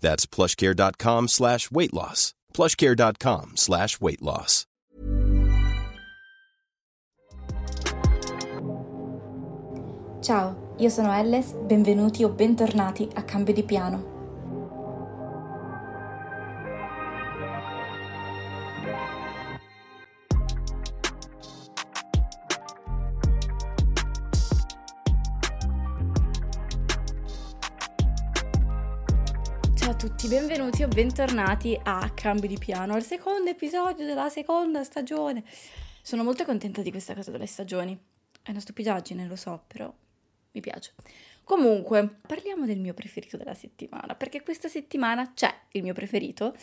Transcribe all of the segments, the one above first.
That's plushcare.com slash weight loss. plushcare.com slash weight loss. Ciao, io sono Elles, benvenuti o bentornati a Cambio di Piano. Ciao a tutti, benvenuti o bentornati a Cambio di Piano, al secondo episodio della seconda stagione. Sono molto contenta di questa cosa delle stagioni. È una stupidaggine, lo so, però mi piace. Comunque, parliamo del mio preferito della settimana, perché questa settimana c'è il mio preferito.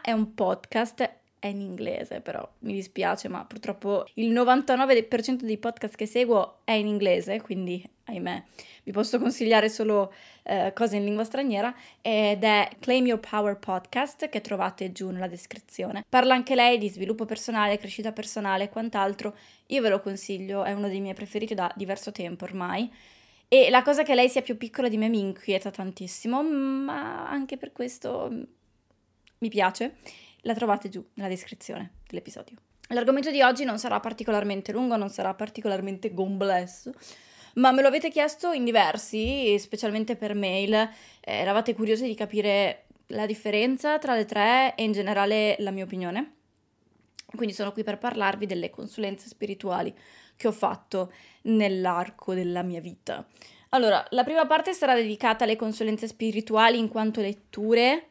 È un podcast, è in inglese, però mi dispiace, ma purtroppo il 99% dei podcast che seguo è in inglese, quindi ahimè, vi posso consigliare solo eh, cose in lingua straniera ed è Claim Your Power Podcast che trovate giù nella descrizione. Parla anche lei di sviluppo personale, crescita personale e quant'altro. Io ve lo consiglio, è uno dei miei preferiti da diverso tempo ormai. E la cosa che lei sia più piccola di me mi inquieta tantissimo, ma anche per questo mm, mi piace. La trovate giù nella descrizione dell'episodio. L'argomento di oggi non sarà particolarmente lungo, non sarà particolarmente complesso, ma me lo avete chiesto in diversi, specialmente per mail. Eh, eravate curiosi di capire la differenza tra le tre e in generale la mia opinione. Quindi sono qui per parlarvi delle consulenze spirituali che ho fatto nell'arco della mia vita. Allora, la prima parte sarà dedicata alle consulenze spirituali in quanto letture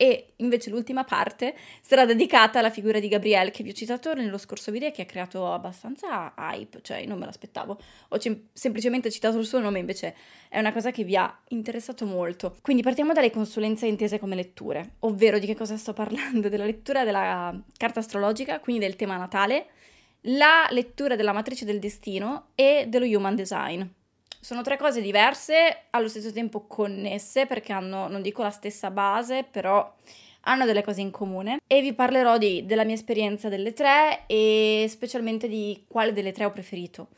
e invece l'ultima parte sarà dedicata alla figura di Gabrielle che vi ho citato nello scorso video che ha creato abbastanza hype, cioè non me l'aspettavo, ho cem- semplicemente citato il suo nome invece è una cosa che vi ha interessato molto. Quindi partiamo dalle consulenze intese come letture, ovvero di che cosa sto parlando? Della lettura della carta astrologica, quindi del tema natale, la lettura della matrice del destino e dello human design. Sono tre cose diverse, allo stesso tempo connesse, perché hanno, non dico la stessa base, però hanno delle cose in comune. E vi parlerò di, della mia esperienza delle tre e specialmente di quale delle tre ho preferito.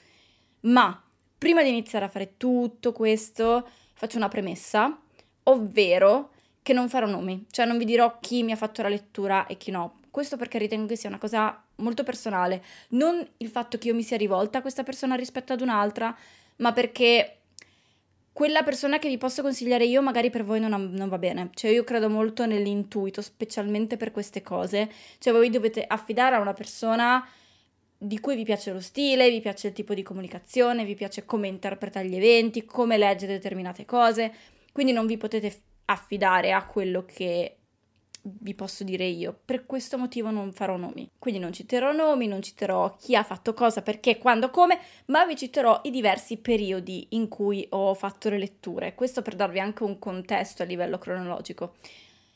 Ma prima di iniziare a fare tutto questo, faccio una premessa, ovvero che non farò nomi, cioè non vi dirò chi mi ha fatto la lettura e chi no. Questo perché ritengo che sia una cosa molto personale, non il fatto che io mi sia rivolta a questa persona rispetto ad un'altra, ma perché quella persona che vi posso consigliare io magari per voi non, non, va bene. Cioè io credo molto nell'intuito, specialmente per queste cose. Cioè voi dovete affidare a una persona di cui vi piace lo stile, vi piace il tipo di comunicazione, vi piace come interpreta gli eventi, come legge determinate cose. Quindi non vi potete affidare a quello che vi posso dire io. Per questo motivo non farò nomi. Quindi non citerò nomi, non citerò chi ha fatto cosa, perché, quando, come, ma vi citerò i diversi periodi in cui ho fatto le letture. Questo per darvi anche un contesto a livello cronologico.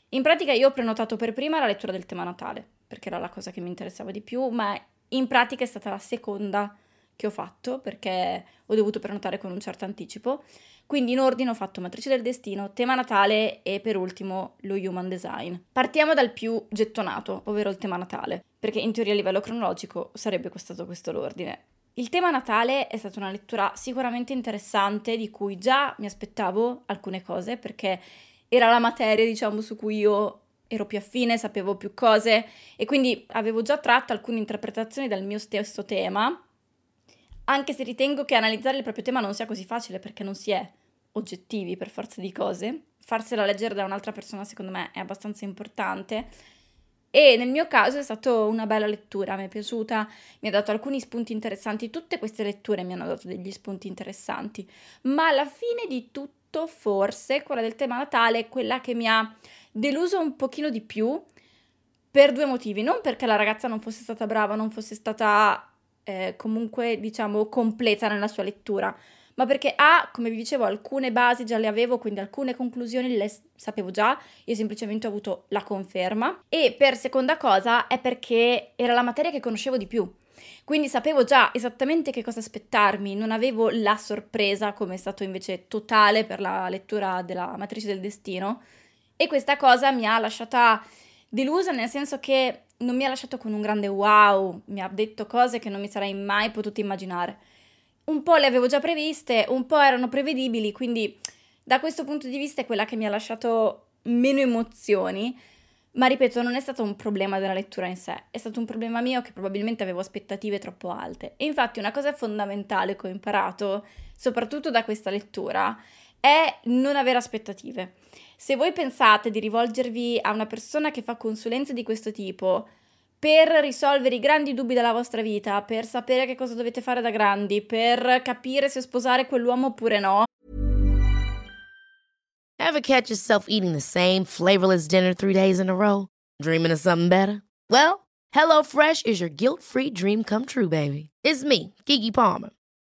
In pratica io ho prenotato per prima la lettura del tema natale, perché era la cosa che mi interessava di più, ma in pratica è stata la seconda che ho fatto perché ho dovuto prenotare con un certo anticipo. Quindi in ordine ho fatto Matrice del Destino, tema Natale e per ultimo lo Human Design. Partiamo dal più gettonato, ovvero il tema Natale, perché in teoria a livello cronologico sarebbe costato questo l'ordine. Il tema Natale è stata una lettura sicuramente interessante di cui già mi aspettavo alcune cose perché era la materia, diciamo, su cui io ero più affine, sapevo più cose e quindi avevo già tratto alcune interpretazioni dal mio stesso tema, anche se ritengo che analizzare il proprio tema non sia così facile perché non si è oggettivi per forza di cose. Farsela leggere da un'altra persona secondo me è abbastanza importante. E nel mio caso è stata una bella lettura, mi è piaciuta, mi ha dato alcuni spunti interessanti, tutte queste letture mi hanno dato degli spunti interessanti, ma alla fine di tutto forse quella del tema Natale è quella che mi ha deluso un pochino di più per due motivi, non perché la ragazza non fosse stata brava, non fosse stata eh, comunque diciamo completa nella sua lettura, ma perché A, come vi dicevo, alcune basi già le avevo, quindi alcune conclusioni le sapevo già, io semplicemente ho avuto la conferma. E per seconda cosa è perché era la materia che conoscevo di più. Quindi sapevo già esattamente che cosa aspettarmi, non avevo la sorpresa come è stato invece totale per la lettura della matrice del destino e questa cosa mi ha lasciata delusa nel senso che non mi ha lasciato con un grande wow, mi ha detto cose che non mi sarei mai potuta immaginare. Un po' le avevo già previste, un po' erano prevedibili, quindi da questo punto di vista è quella che mi ha lasciato meno emozioni, ma ripeto, non è stato un problema della lettura in sé, è stato un problema mio che probabilmente avevo aspettative troppo alte. E infatti una cosa fondamentale che ho imparato, soprattutto da questa lettura, è non avere aspettative. Se voi pensate di rivolgervi a una persona che fa consulenze di questo tipo per risolvere i grandi dubbi della vostra vita, per sapere che cosa dovete fare da grandi, per capire se sposare quell'uomo oppure no. Ever catch yourself eating the same flavorless dinner three days in a row? Dreaming of something better? Well, HelloFresh is your guilt-free dream come true, baby. It's me, Kiki Palmer.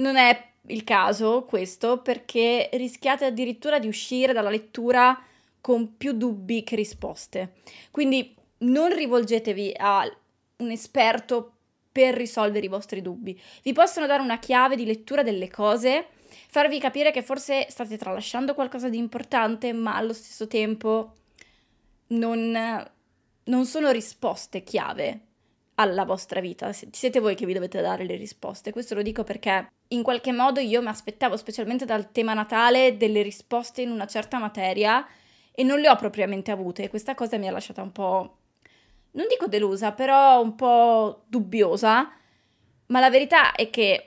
Non è il caso questo perché rischiate addirittura di uscire dalla lettura con più dubbi che risposte. Quindi non rivolgetevi a un esperto per risolvere i vostri dubbi. Vi possono dare una chiave di lettura delle cose, farvi capire che forse state tralasciando qualcosa di importante, ma allo stesso tempo non, non sono risposte chiave alla vostra vita. Siete voi che vi dovete dare le risposte. Questo lo dico perché in qualche modo io mi aspettavo, specialmente dal tema Natale, delle risposte in una certa materia e non le ho propriamente avute. Questa cosa mi ha lasciata un po', non dico delusa, però un po' dubbiosa. Ma la verità è che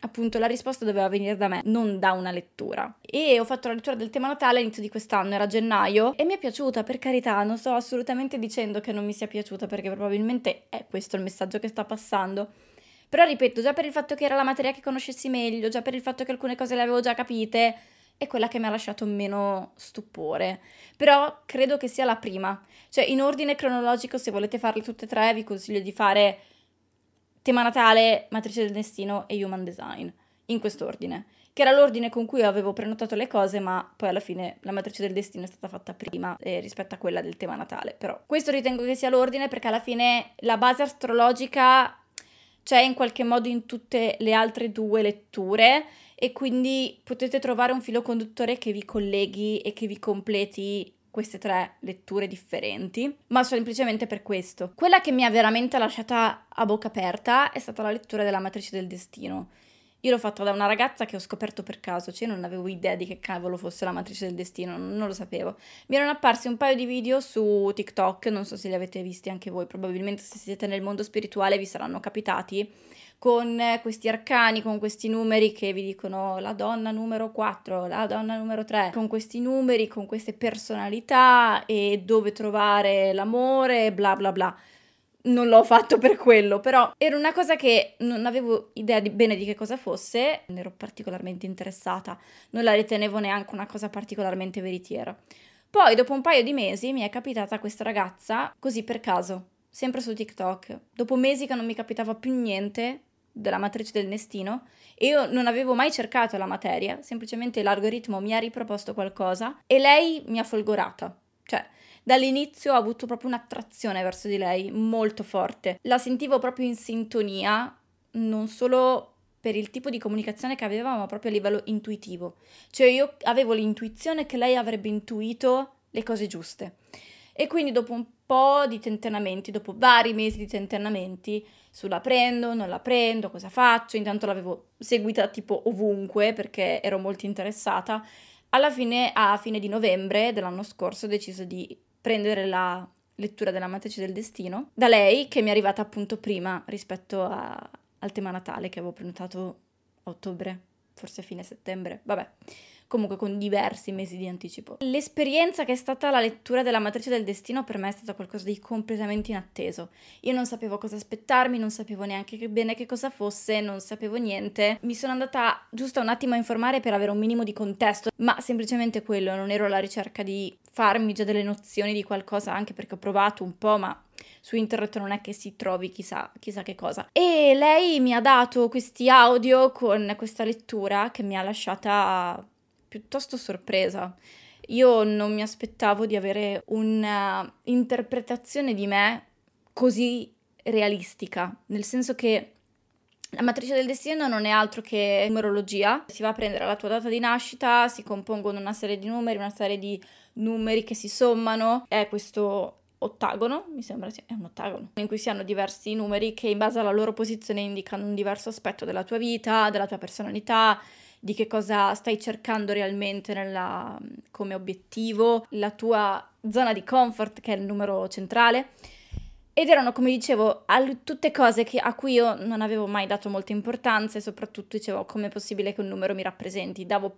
appunto la risposta doveva venire da me, non da una lettura. E ho fatto la lettura del tema Natale all'inizio di quest'anno, era gennaio, e mi è piaciuta, per carità, non sto assolutamente dicendo che non mi sia piaciuta, perché probabilmente è questo il messaggio che sta passando. Però ripeto, già per il fatto che era la materia che conoscessi meglio, già per il fatto che alcune cose le avevo già capite, è quella che mi ha lasciato meno stupore. Però credo che sia la prima. Cioè, in ordine cronologico, se volete farle tutte e tre, vi consiglio di fare tema Natale, Matrice del Destino e Human Design, in quest'ordine, che era l'ordine con cui avevo prenotato le cose, ma poi alla fine la Matrice del Destino è stata fatta prima eh, rispetto a quella del tema Natale. Però questo ritengo che sia l'ordine perché alla fine la base astrologica c'è in qualche modo in tutte le altre due letture e quindi potete trovare un filo conduttore che vi colleghi e che vi completi queste tre letture differenti, ma semplicemente per questo. Quella che mi ha veramente lasciata a bocca aperta è stata la lettura della matrice del destino. Io l'ho fatta da una ragazza che ho scoperto per caso, cioè non avevo idea di che cavolo fosse la matrice del destino, non lo sapevo. Mi erano apparsi un paio di video su TikTok, non so se li avete visti anche voi, probabilmente se siete nel mondo spirituale vi saranno capitati, con questi arcani, con questi numeri che vi dicono la donna numero 4, la donna numero 3, con questi numeri, con queste personalità e dove trovare l'amore, bla bla bla non l'ho fatto per quello, però era una cosa che non avevo idea di, bene di che cosa fosse, ne ero particolarmente interessata, non la ritenevo neanche una cosa particolarmente veritiera. Poi, dopo un paio di mesi, mi è capitata questa ragazza, così per caso, sempre su TikTok. Dopo mesi che non mi capitava più niente della matrice del Nestino, e io non avevo mai cercato la materia, semplicemente l'algoritmo mi ha riproposto qualcosa e lei mi ha folgorata. Cioè, dall'inizio ho avuto proprio un'attrazione verso di lei molto forte. La sentivo proprio in sintonia, non solo per il tipo di comunicazione che aveva, ma proprio a livello intuitivo. Cioè io avevo l'intuizione che lei avrebbe intuito le cose giuste. E quindi dopo un po' di tentennamenti, dopo vari mesi di tentennamenti, sulla prendo, non la prendo, cosa faccio? Intanto l'avevo seguita tipo ovunque perché ero molto interessata. Alla fine, a fine di novembre dell'anno scorso, ho deciso di prendere la lettura della matrice del destino da lei, che mi è arrivata appunto prima rispetto a, al tema natale che avevo prenotato a ottobre, forse fine settembre, vabbè comunque con diversi mesi di anticipo. L'esperienza che è stata la lettura della matrice del destino per me è stata qualcosa di completamente inatteso. Io non sapevo cosa aspettarmi, non sapevo neanche che bene che cosa fosse, non sapevo niente. Mi sono andata giusto un attimo a informare per avere un minimo di contesto, ma semplicemente quello, non ero alla ricerca di farmi già delle nozioni di qualcosa, anche perché ho provato un po', ma su internet non è che si trovi chissà, chissà che cosa. E lei mi ha dato questi audio con questa lettura che mi ha lasciata piuttosto sorpresa. Io non mi aspettavo di avere un'interpretazione di me così realistica, nel senso che la matrice del destino non è altro che numerologia, si va a prendere la tua data di nascita, si compongono una serie di numeri, una serie di numeri che si sommano, è questo ottagono, mi sembra sia, un ottagono, in cui si hanno diversi numeri che in base alla loro posizione indicano un diverso aspetto della tua vita, della tua personalità, di che cosa stai cercando realmente nella, come obiettivo, la tua zona di comfort, che è il numero centrale. Ed erano, come dicevo, al, tutte cose che, a cui io non avevo mai dato molta importanza e soprattutto dicevo come è possibile che un numero mi rappresenti. Davo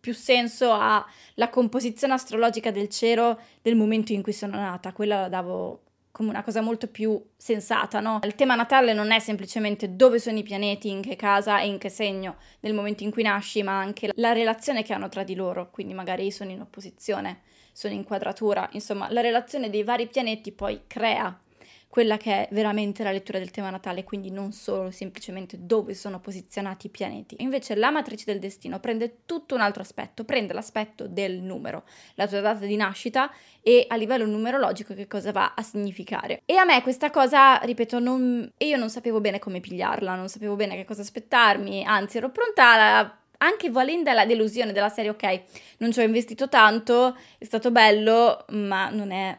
più senso alla composizione astrologica del cielo del momento in cui sono nata, quella la davo come una cosa molto più sensata, no? Il tema natale non è semplicemente dove sono i pianeti, in che casa e in che segno nel momento in cui nasci, ma anche la relazione che hanno tra di loro, quindi magari sono in opposizione, sono in quadratura, insomma, la relazione dei vari pianeti poi crea quella che è veramente la lettura del tema natale, quindi non solo semplicemente dove sono posizionati i pianeti. Invece la matrice del destino prende tutto un altro aspetto, prende l'aspetto del numero, la tua data di nascita e a livello numerologico che cosa va a significare. E a me questa cosa, ripeto, non... io non sapevo bene come pigliarla, non sapevo bene che cosa aspettarmi, anzi ero pronta a anche volendo la delusione della serie, ok, non ci ho investito tanto, è stato bello, ma non è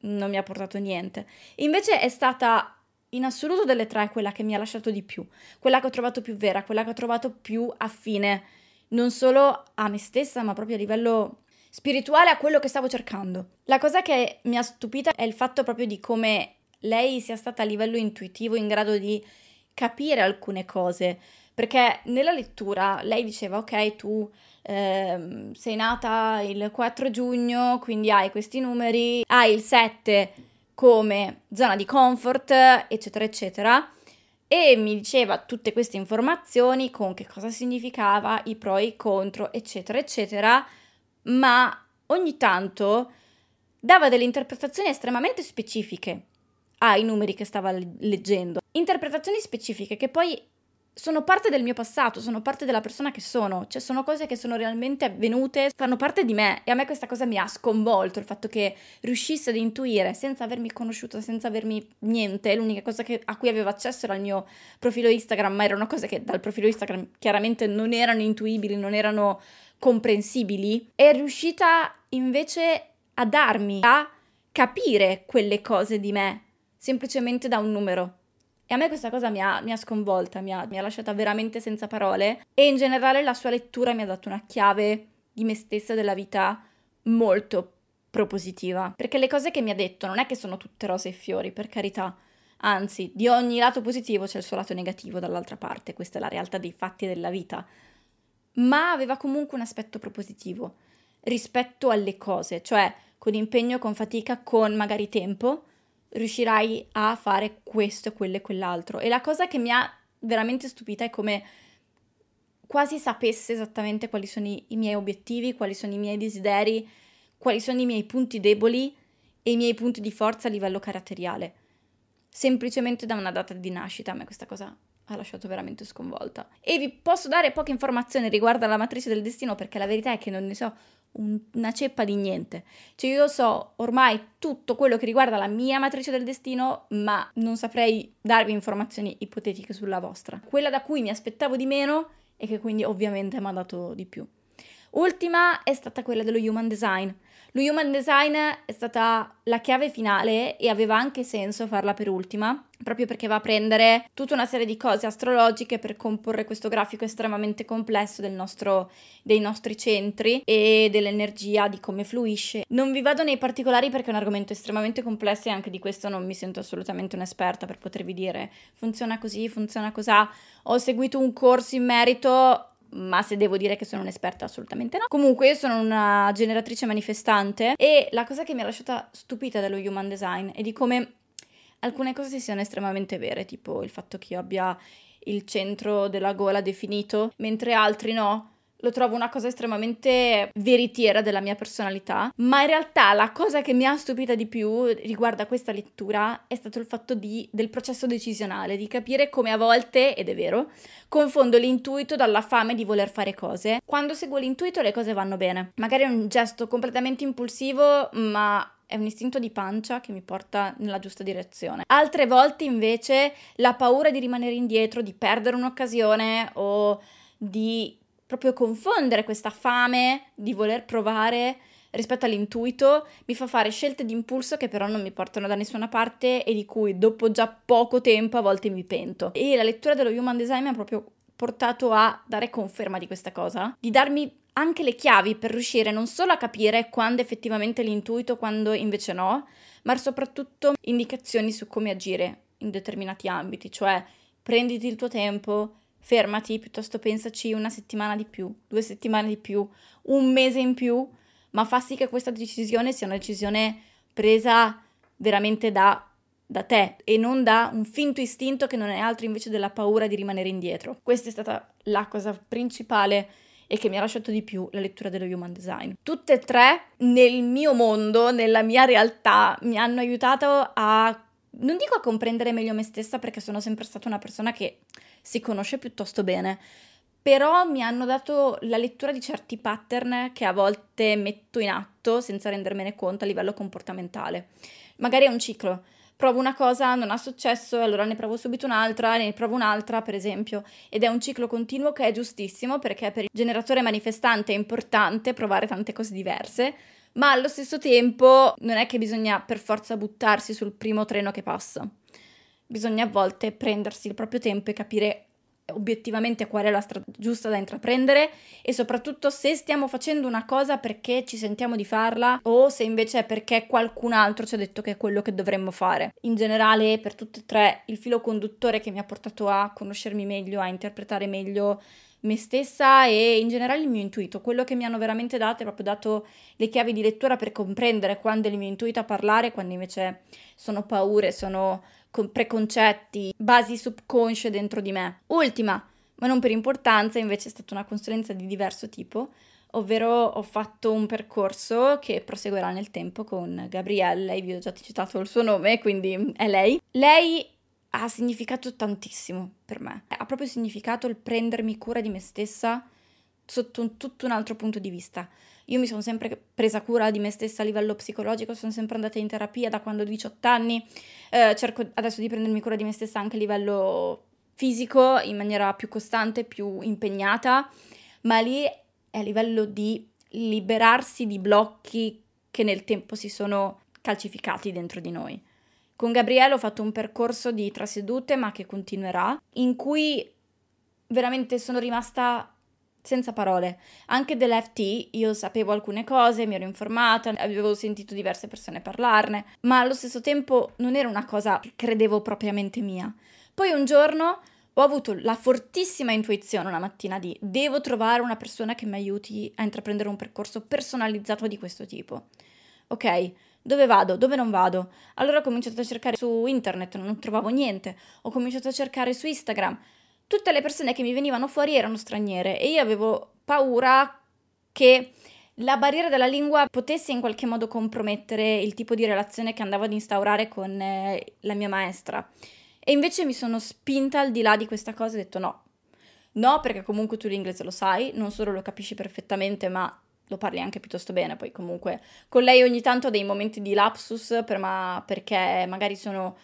non mi ha portato niente. Invece è stata in assoluto delle tre quella che mi ha lasciato di più, quella che ho trovato più vera, quella che ho trovato più affine, non solo a me stessa, ma proprio a livello spirituale a quello che stavo cercando. La cosa che mi ha stupita è il fatto proprio di come lei sia stata a livello intuitivo in grado di capire alcune cose, perché nella lettura lei diceva ok, tu eh, sei nata il 4 giugno, quindi hai questi numeri, hai il 7 come zona di comfort, eccetera, eccetera. E mi diceva tutte queste informazioni con che cosa significava, i pro e i contro, eccetera, eccetera, ma ogni tanto dava delle interpretazioni estremamente specifiche ai numeri che stava leggendo. Interpretazioni specifiche che poi sono parte del mio passato, sono parte della persona che sono, cioè sono cose che sono realmente avvenute, fanno parte di me. E a me questa cosa mi ha sconvolto, il fatto che riuscisse ad intuire senza avermi conosciuto, senza avermi niente, l'unica cosa che, a cui avevo accesso era il mio profilo Instagram, ma erano cose che dal profilo Instagram chiaramente non erano intuibili, non erano comprensibili, è riuscita invece a darmi, a capire quelle cose di me, semplicemente da un numero E a me questa cosa mi ha, mi ha sconvolta, mi ha, mi ha lasciata veramente senza parole e in generale la sua lettura mi ha dato una chiave di me stessa della vita molto propositiva. Perché le cose che mi ha detto non è che sono tutte rose e fiori, per carità. Anzi, di ogni lato positivo c'è il suo lato negativo dall'altra parte, questa è la realtà dei fatti della vita. Ma aveva comunque un aspetto propositivo rispetto alle cose, cioè con impegno, con fatica, con magari tempo, riuscirai a fare questo, quello e quell'altro. E la cosa che mi ha veramente stupita è come quasi sapesse esattamente quali sono i, i miei obiettivi, quali sono i miei desideri, quali sono i miei punti deboli e i miei punti di forza a livello caratteriale. Semplicemente da una data di nascita, a me questa cosa ha lasciato veramente sconvolta. E vi posso dare poche informazioni riguardo alla matrice del destino perché la verità è che non ne so un, una ceppa di niente. Cioè io so ormai tutto quello che riguarda la mia matrice del destino, ma non saprei darvi informazioni ipotetiche sulla vostra. Quella da cui mi aspettavo di meno e che quindi ovviamente mi ha dato di più. Ultima è stata quella dello human design. Lo human design è stata la chiave finale e aveva anche senso farla per ultima, proprio perché va a prendere tutta una serie di cose astrologiche per comporre questo grafico estremamente complesso nostro, dei nostri centri e dell'energia, di come fluisce. Non vi vado nei particolari perché è un argomento estremamente complesso e anche di questo non mi sento assolutamente un'esperta per potervi dire funziona così, funziona così. Ho seguito un corso in merito ma se devo dire che sono un'esperta assolutamente no. Comunque io sono una generatrice manifestante e la cosa che mi ha lasciata stupita dello human design è di come alcune cose siano estremamente vere, tipo il fatto che io abbia il centro della gola definito, mentre altri no lo trovo una cosa estremamente veritiera della mia personalità, ma in realtà la cosa che mi ha stupita di più riguardo a questa lettura è stato il fatto di, del processo decisionale, di capire come a volte, ed è vero, confondo l'intuito dalla fame di voler fare cose. Quando seguo l'intuito le cose vanno bene. Magari è un gesto completamente impulsivo, ma è un istinto di pancia che mi porta nella giusta direzione. Altre volte invece la paura di rimanere indietro, di perdere un'occasione o di proprio confondere questa fame di voler provare rispetto all'intuito mi fa fare scelte di impulso che però non mi portano da nessuna parte e di cui dopo già poco tempo a volte mi pento. E la lettura dello Human Design mi ha proprio portato a dare conferma di questa cosa, di darmi anche le chiavi per riuscire non solo a capire quando effettivamente l'intuito, quando invece no, ma soprattutto indicazioni su come agire in determinati ambiti, cioè prenditi il tuo tempo, fermati, piuttosto pensaci una settimana di più, due settimane di più, un mese in più, ma fa sì che questa decisione sia una decisione presa veramente da, da te e non da un finto istinto che non è altro invece della paura di rimanere indietro. Questa è stata la cosa principale e che mi ha lasciato di più la lettura dello Human Design. Tutte e tre nel mio mondo, nella mia realtà, mi hanno aiutato a non dico a comprendere meglio me stessa perché sono sempre stata una persona che si conosce piuttosto bene, però mi hanno dato la lettura di certi pattern che a volte metto in atto senza rendermene conto a livello comportamentale. Magari è un ciclo. Provo una cosa, non ha successo, allora ne provo subito un'altra, ne provo un'altra, per esempio. Ed è un ciclo continuo che è giustissimo perché per il generatore manifestante è importante provare tante cose diverse, ma allo stesso tempo non è che bisogna per forza buttarsi sul primo treno che passa. Bisogna a volte prendersi il proprio tempo e capire obiettivamente qual è la strada giusta da intraprendere e soprattutto se stiamo facendo una cosa perché ci sentiamo di farla o se invece è perché qualcun altro ci ha detto che è quello che dovremmo fare. In generale, per tutte e tre, il filo conduttore che mi ha portato a conoscermi meglio, a interpretare meglio me stessa e in generale il mio intuito. Quello che mi hanno veramente dato è proprio dato le chiavi di lettura per comprendere quando è il mio intuito a parlare, quando invece sono paure, sono preconcetti, basi subconsce dentro di me. Ultima, ma non per importanza, invece è stata una consulenza di diverso tipo, ovvero ho fatto un percorso che proseguirà nel tempo con Gabrielle, vi ho già citato il suo nome, quindi è lei. Lei ha significato tantissimo per me. Ha proprio significato il prendermi cura di me stessa sotto un, tutto un altro punto di vista. Io mi sono sempre presa cura di me stessa a livello psicologico, sono sempre andata in terapia da quando ho 18 anni, eh, cerco adesso di prendermi cura di me stessa anche a livello fisico in maniera più costante, più impegnata, ma lì è a livello di liberarsi di blocchi che nel tempo si sono calcificati dentro di noi. Con Gabriele ho fatto un percorso di trasedute, ma che continuerà, in cui veramente sono rimasta senza parole. Anche dell'FT io sapevo alcune cose, mi ero informata, avevo sentito diverse persone parlarne, ma allo stesso tempo non era una cosa che credevo propriamente mia. Poi un giorno ho avuto la fortissima intuizione una mattina di devo trovare una persona che mi aiuti a intraprendere un percorso personalizzato di questo tipo. Ok, dove vado? Dove non vado? Allora ho cominciato a cercare su internet, non trovavo niente. Ho cominciato a cercare su Instagram. Tutte le persone che mi venivano fuori erano straniere e io avevo paura che la barriera della lingua potesse in qualche modo compromettere il tipo di relazione che andavo ad instaurare con eh, la mia maestra. E invece mi sono spinta al di là di questa cosa e ho detto no. No, perché comunque tu l'inglese lo sai, non solo lo capisci perfettamente, ma lo parli anche piuttosto bene. Poi comunque con lei ogni tanto ho dei momenti di lapsus per ma- perché magari sono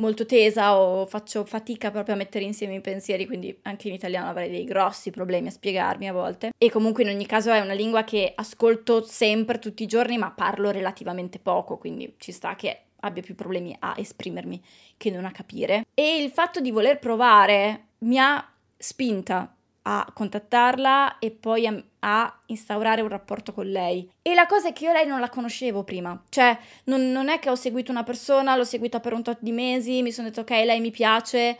molto tesa o faccio fatica proprio a mettere insieme i pensieri, quindi anche in italiano avrei dei grossi problemi a spiegarmi a volte. E comunque in ogni caso è una lingua che ascolto sempre, tutti i giorni, ma parlo relativamente poco, quindi ci sta che abbia più problemi a esprimermi che non a capire. E il fatto di voler provare mi ha spinta a contattarla e poi a, a, instaurare un rapporto con lei. E la cosa è che io lei non la conoscevo prima, cioè non, non, è che ho seguito una persona, l'ho seguita per un tot di mesi, mi sono detto ok, lei mi piace,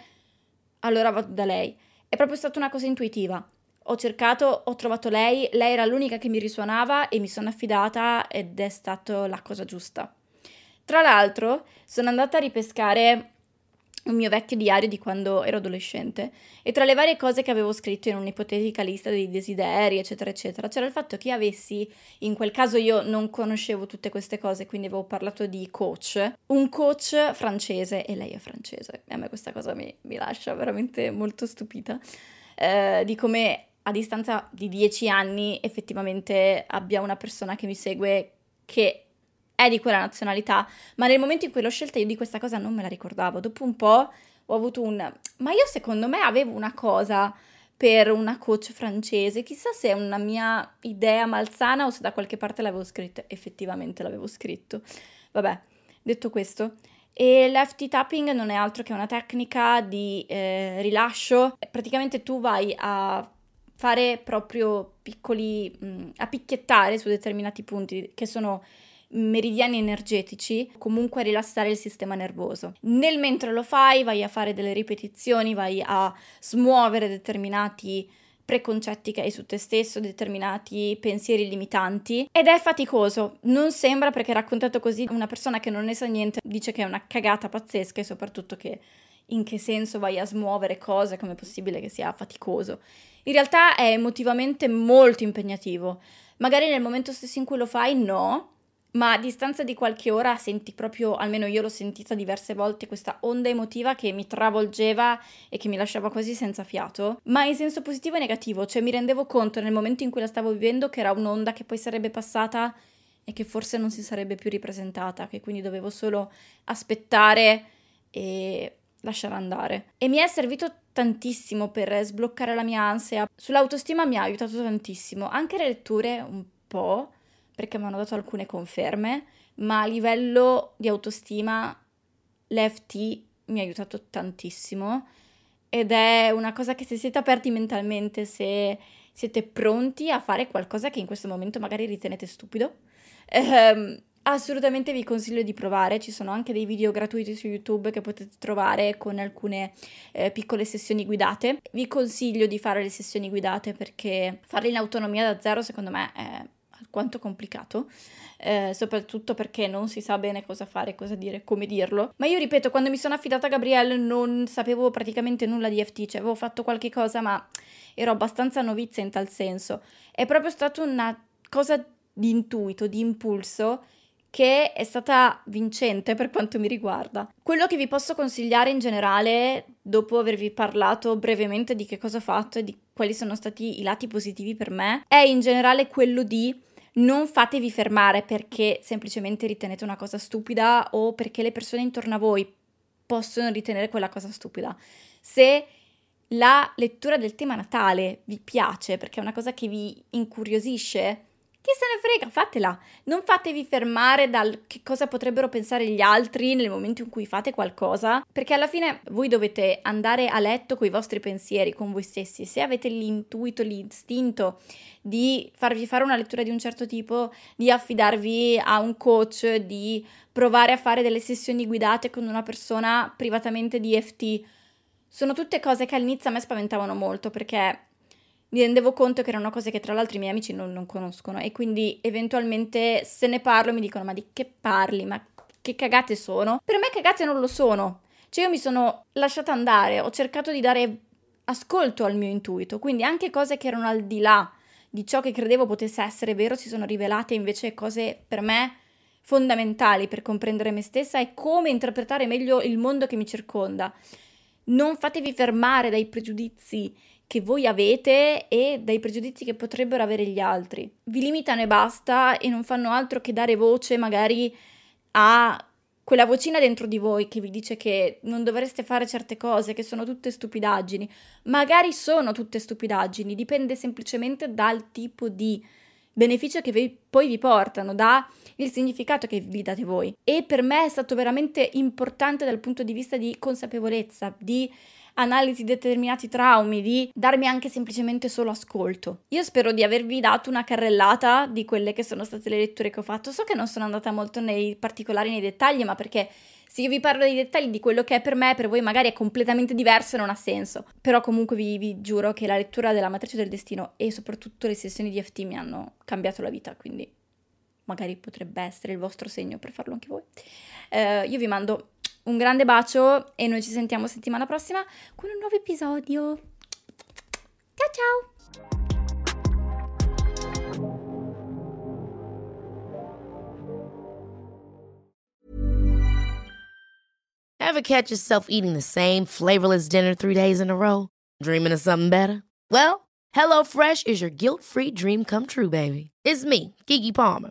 allora vado da lei. È proprio stata una cosa intuitiva. Ho cercato, ho trovato lei, lei era l'unica che mi risuonava e mi sono affidata ed è stata la cosa giusta. Tra l'altro, sono andata a ripescare un mio vecchio diario di quando ero adolescente. E tra le varie cose che avevo scritto in un'ipotetica lista dei desideri, eccetera, eccetera, c'era il fatto che avessi, in quel caso io non conoscevo tutte queste cose, quindi avevo parlato di coach, un coach francese e lei è francese e a me questa cosa mi, mi lascia veramente molto stupita eh, di come a distanza di dieci anni effettivamente abbia una persona che mi segue che è di quella nazionalità, ma nel momento in cui l'ho scelta io di questa cosa non me la ricordavo. Dopo un po' ho avuto un... Ma io secondo me avevo una cosa per una coach francese, chissà se è una mia idea malsana o se da qualche parte l'avevo scritto, effettivamente l'avevo scritto. Vabbè, detto questo, e l'FT tapping non è altro che una tecnica di eh, rilascio. Praticamente tu vai a fare proprio piccoli, mh, a picchiettare su determinati punti che sono meridiani energetici, comunque rilassare il sistema nervoso. Nel mentre lo fai, vai a fare delle ripetizioni, vai a smuovere determinati preconcetti che hai su te stesso, determinati pensieri limitanti ed è faticoso. Non sembra perché raccontato così una persona che non ne sa niente dice che è una cagata pazzesca e soprattutto che in che senso vai a smuovere cose, come è possibile che sia faticoso. In realtà è emotivamente molto impegnativo. Magari nel momento stesso in cui lo fai no, ma a distanza di qualche ora senti proprio, almeno io l'ho sentita diverse volte, questa onda emotiva che mi travolgeva e che mi lasciava quasi senza fiato, ma in senso positivo e negativo, cioè mi rendevo conto nel momento in cui la stavo vivendo che era un'onda che poi sarebbe passata e che forse non si sarebbe più ripresentata, che quindi dovevo solo aspettare e lasciare andare. E mi è servito tantissimo per sbloccare la mia ansia. Sull'autostima mi ha aiutato tantissimo, anche le letture un po' perché mi hanno dato alcune conferme, ma a livello di autostima l'EFT mi ha aiutato tantissimo ed è una cosa che se siete aperti mentalmente, se siete pronti a fare qualcosa che in questo momento magari ritenete stupido, ehm, assolutamente vi consiglio di provare. Ci sono anche dei video gratuiti su YouTube che potete trovare con alcune eh, piccole sessioni guidate. Vi consiglio di fare le sessioni guidate perché farle in autonomia da zero secondo me è alquanto complicato, eh, soprattutto perché non si sa bene cosa fare, cosa dire, come dirlo. Ma io ripeto, quando mi sono affidata a Gabrielle non sapevo praticamente nulla di FT, cioè avevo fatto qualche cosa, ma ero abbastanza novizia in tal senso. È proprio stata una cosa di intuito, di impulso che è stata vincente per quanto mi riguarda. Quello che vi posso consigliare in generale, dopo avervi parlato brevemente di che cosa ho fatto e di quali sono stati i lati positivi per me, è in generale quello di non fatevi fermare perché semplicemente ritenete una cosa stupida o perché le persone intorno a voi possono ritenere quella cosa stupida. Se la lettura del tema natale vi piace perché è una cosa che vi incuriosisce, Chi se ne frega, fatela. Non fatevi fermare dal che cosa potrebbero pensare gli altri nel momento in cui fate qualcosa, perché alla fine voi dovete andare a letto con i vostri pensieri, con voi stessi. Se avete l'intuito, l'istinto di farvi fare una lettura di un certo tipo, di affidarvi a un coach, di provare a fare delle sessioni guidate con una persona privatamente di EFT, sono tutte cose che all'inizio a me spaventavano molto perché mi rendevo conto che erano cose che tra l'altro i miei amici non, non, conoscono e quindi eventualmente se ne parlo mi dicono ma di che parli, ma che cagate sono? Per me cagate non lo sono, cioè io mi sono lasciata andare, ho cercato di dare ascolto al mio intuito, quindi anche cose che erano al di là di ciò che credevo potesse essere vero si sono rivelate invece cose per me fondamentali per comprendere me stessa e come interpretare meglio il mondo che mi circonda. Non fatevi fermare dai pregiudizi che voi avete e dai pregiudizi che potrebbero avere gli altri. Vi limitano e basta e non fanno altro che dare voce magari a quella vocina dentro di voi che vi dice che non dovreste fare certe cose, che sono tutte stupidaggini. Magari sono tutte stupidaggini, dipende semplicemente dal tipo di beneficio che vi, poi vi portano, dal significato che vi date voi. E per me è stato veramente importante dal punto di vista di consapevolezza, di analisi determinati traumi, di darmi anche semplicemente solo ascolto. Io spero di avervi dato una carrellata di quelle che sono state le letture che ho fatto. So che non sono andata molto nei particolari, nei dettagli, ma perché se io vi parlo dei dettagli di quello che è per me, per voi magari è completamente diverso e non ha senso. Però comunque vi, vi giuro che la lettura della matrice del destino e soprattutto le sessioni di FT mi hanno cambiato la vita, quindi magari potrebbe essere il vostro segno per farlo anche voi. Uh, io vi mando un grande bacio e noi ci sentiamo settimana prossima con un nuovo episodio. Ciao ciao! Ever catch yourself eating the same flavorless dinner three days in a row? Dreaming of something better? Well, HelloFresh is your guilt-free dream come true, baby. It's me, Kiki Palmer.